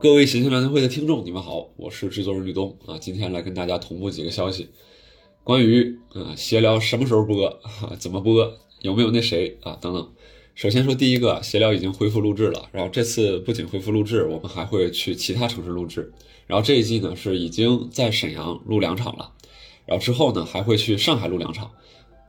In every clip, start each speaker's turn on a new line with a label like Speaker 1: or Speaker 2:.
Speaker 1: 各位谐星聊天会的听众，你们好，我是制作人吕东啊，今天来跟大家同步几个消息，关于啊闲聊什么时候播啊，怎么播，有没有那谁啊等等。首先说第一个，闲聊已经恢复录制了，然后这次不仅恢复录制，我们还会去其他城市录制。然后这一季呢是已经在沈阳录两场了，然后之后呢还会去上海录两场。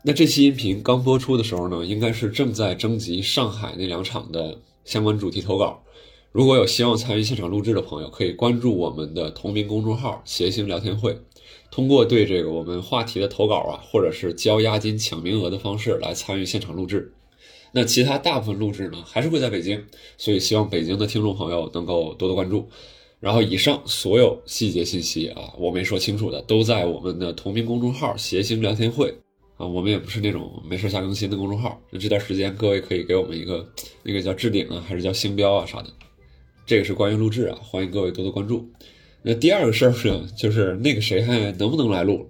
Speaker 1: 那这期音频刚播出的时候呢，应该是正在征集上海那两场的相关主题投稿。如果有希望参与现场录制的朋友，可以关注我们的同名公众号“谐星聊天会”，通过对这个我们话题的投稿啊，或者是交押金抢名额的方式来参与现场录制。那其他大部分录制呢，还是会在北京，所以希望北京的听众朋友能够多多关注。然后以上所有细节信息啊，我没说清楚的，都在我们的同名公众号“谐星聊天会”啊，我们也不是那种没事瞎更新的公众号。那这段时间各位可以给我们一个那个叫置顶啊，还是叫星标啊啥的。这个是关于录制啊，欢迎各位多多关注。那第二个事儿呢，就是那个谁还能不能来录？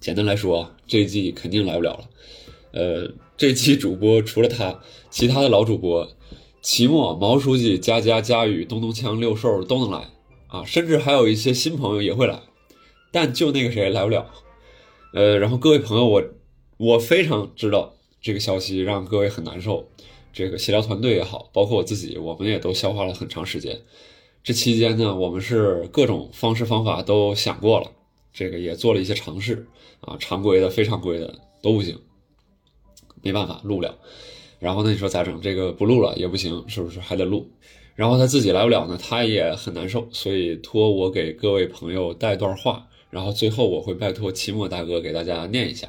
Speaker 1: 简单来说，这一季肯定来不了了。呃，这期主播除了他，其他的老主播，齐墨、毛书记、佳佳、佳宇、东东锵、六兽都能来啊，甚至还有一些新朋友也会来，但就那个谁来不了。呃，然后各位朋友，我我非常知道这个消息让各位很难受。这个协调团队也好，包括我自己，我们也都消化了很长时间。这期间呢，我们是各种方式方法都想过了，这个也做了一些尝试啊，常规的、非常规的都不行，没办法录不了。然后呢，你说咋整？这个不录了也不行，是不是还得录？然后他自己来不了呢，他也很难受，所以托我给各位朋友带段话，然后最后我会拜托期末大哥给大家念一下。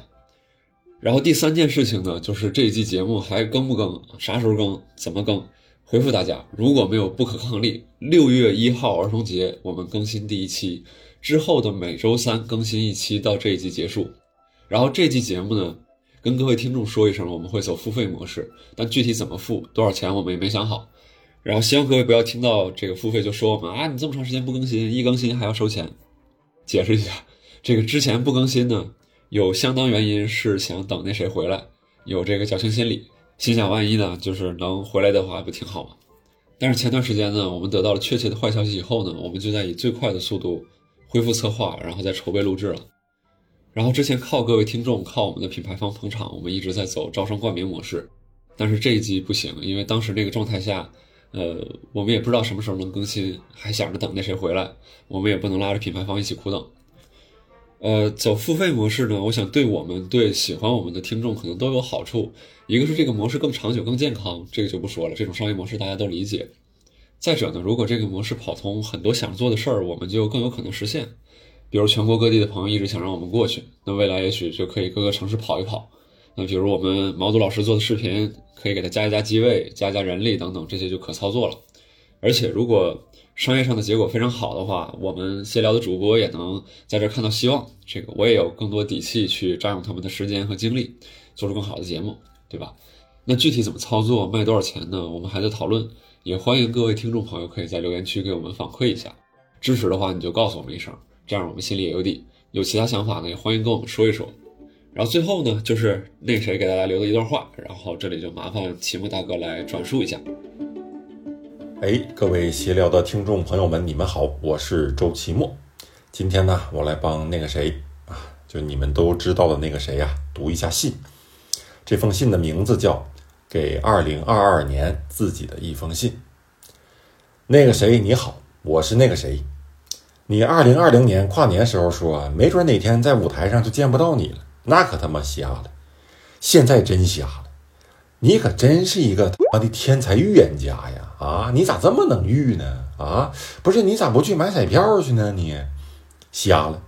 Speaker 1: 然后第三件事情呢，就是这一季节目还更不更，啥时候更，怎么更？回复大家，如果没有不可抗力，六月一号儿童节我们更新第一期，之后的每周三更新一期到这一季结束。然后这季节目呢，跟各位听众说一声，我们会走付费模式，但具体怎么付，多少钱我们也没想好。然后希望各位不要听到这个付费就说我们啊，你这么长时间不更新，一更新还要收钱。解释一下，这个之前不更新呢。有相当原因是想等那谁回来，有这个侥幸心理，心想万一呢，就是能回来的话不挺好吗？但是前段时间呢，我们得到了确切的坏消息以后呢，我们就在以最快的速度恢复策划，然后再筹备录制了。然后之前靠各位听众，靠我们的品牌方捧场，我们一直在走招商冠名模式。但是这一季不行，因为当时那个状态下，呃，我们也不知道什么时候能更新，还想着等那谁回来，我们也不能拉着品牌方一起苦等。呃，走付费模式呢，我想对我们对喜欢我们的听众可能都有好处。一个是这个模式更长久、更健康，这个就不说了，这种商业模式大家都理解。再者呢，如果这个模式跑通，很多想做的事儿我们就更有可能实现。比如全国各地的朋友一直想让我们过去，那未来也许就可以各个城市跑一跑。那比如我们毛肚老师做的视频，可以给他加一加机位、加加人力等等，这些就可操作了。而且如果商业上的结果非常好的话，我们闲聊的主播也能在这看到希望。这个我也有更多底气去占用他们的时间和精力，做出更好的节目，对吧？那具体怎么操作，卖多少钱呢？我们还在讨论。也欢迎各位听众朋友可以在留言区给我们反馈一下。支持的话你就告诉我们一声，这样我们心里也有底。有其他想法呢，也欢迎跟我们说一说。然后最后呢，就是那个谁给大家留的一段话，然后这里就麻烦齐木大哥来转述一下。
Speaker 2: 哎，各位闲聊的听众朋友们，你们好，我是周奇墨。今天呢，我来帮那个谁啊，就你们都知道的那个谁呀，读一下信。这封信的名字叫《给二零二二年自己的一封信》。那个谁你好，我是那个谁。你二零二零年跨年时候说，没准哪天在舞台上就见不到你了，那可他妈瞎了。现在真瞎了，你可真是一个他妈的天才预言家呀！啊，你咋这么能预呢？啊，不是你咋不去买彩票去呢？你瞎了，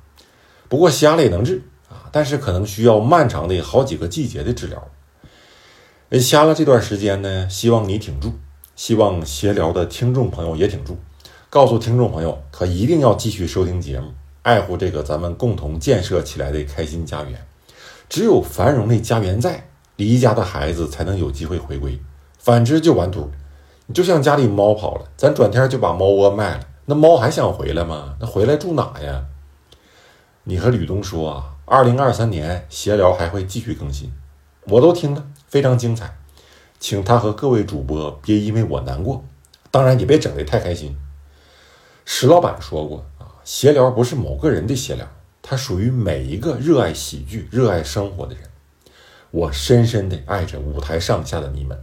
Speaker 2: 不过瞎了也能治啊，但是可能需要漫长的好几个季节的治疗。瞎了这段时间呢，希望你挺住，希望闲聊的听众朋友也挺住，告诉听众朋友，可一定要继续收听节目，爱护这个咱们共同建设起来的开心家园。只有繁荣的家园在，离家的孩子才能有机会回归，反之就完犊。你就像家里猫跑了，咱转天就把猫窝卖了，那猫还想回来吗？那回来住哪呀？你和吕东说啊，二零二三年闲聊还会继续更新，我都听了，非常精彩。请他和各位主播别因为我难过，当然也别整得太开心。石老板说过啊，闲聊不是某个人的闲聊，它属于每一个热爱喜剧、热爱生活的人。我深深地爱着舞台上下的你们。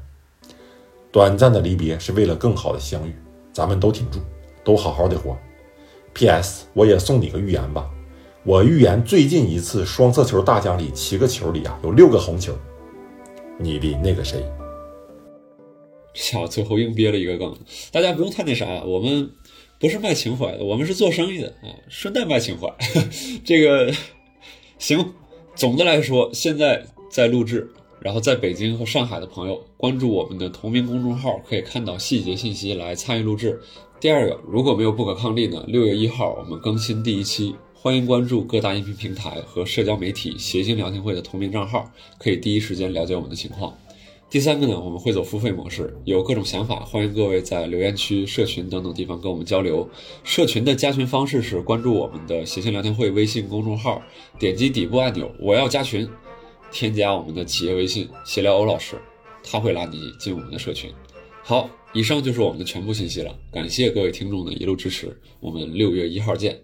Speaker 2: 短暂的离别是为了更好的相遇，咱们都挺住，都好好的活。P.S. 我也送你个预言吧，我预言最近一次双色球大奖里七个球里啊有六个红球。你的那个谁？
Speaker 1: 小最后硬憋了一个梗，大家不用太那啥，我们不是卖情怀的，我们是做生意的啊，顺带卖情怀。这个行，总的来说，现在在录制，然后在北京和上海的朋友关注我们的同名公众号，可以看到细节信息来参与录制。第二个，如果没有不可抗力呢，六月一号我们更新第一期，欢迎关注各大音频平台和社交媒体“谐星聊天会”的同名账号，可以第一时间了解我们的情况。第三个呢，我们会走付费模式，有各种想法，欢迎各位在留言区、社群等等地方跟我们交流。社群的加群方式是关注我们的“谐星聊天会”微信公众号，点击底部按钮“我要加群”，添加我们的企业微信“闲聊欧老师”，他会拉你进我们的社群。好，以上就是我们的全部信息了，感谢各位听众的一路支持，我们六月一号见。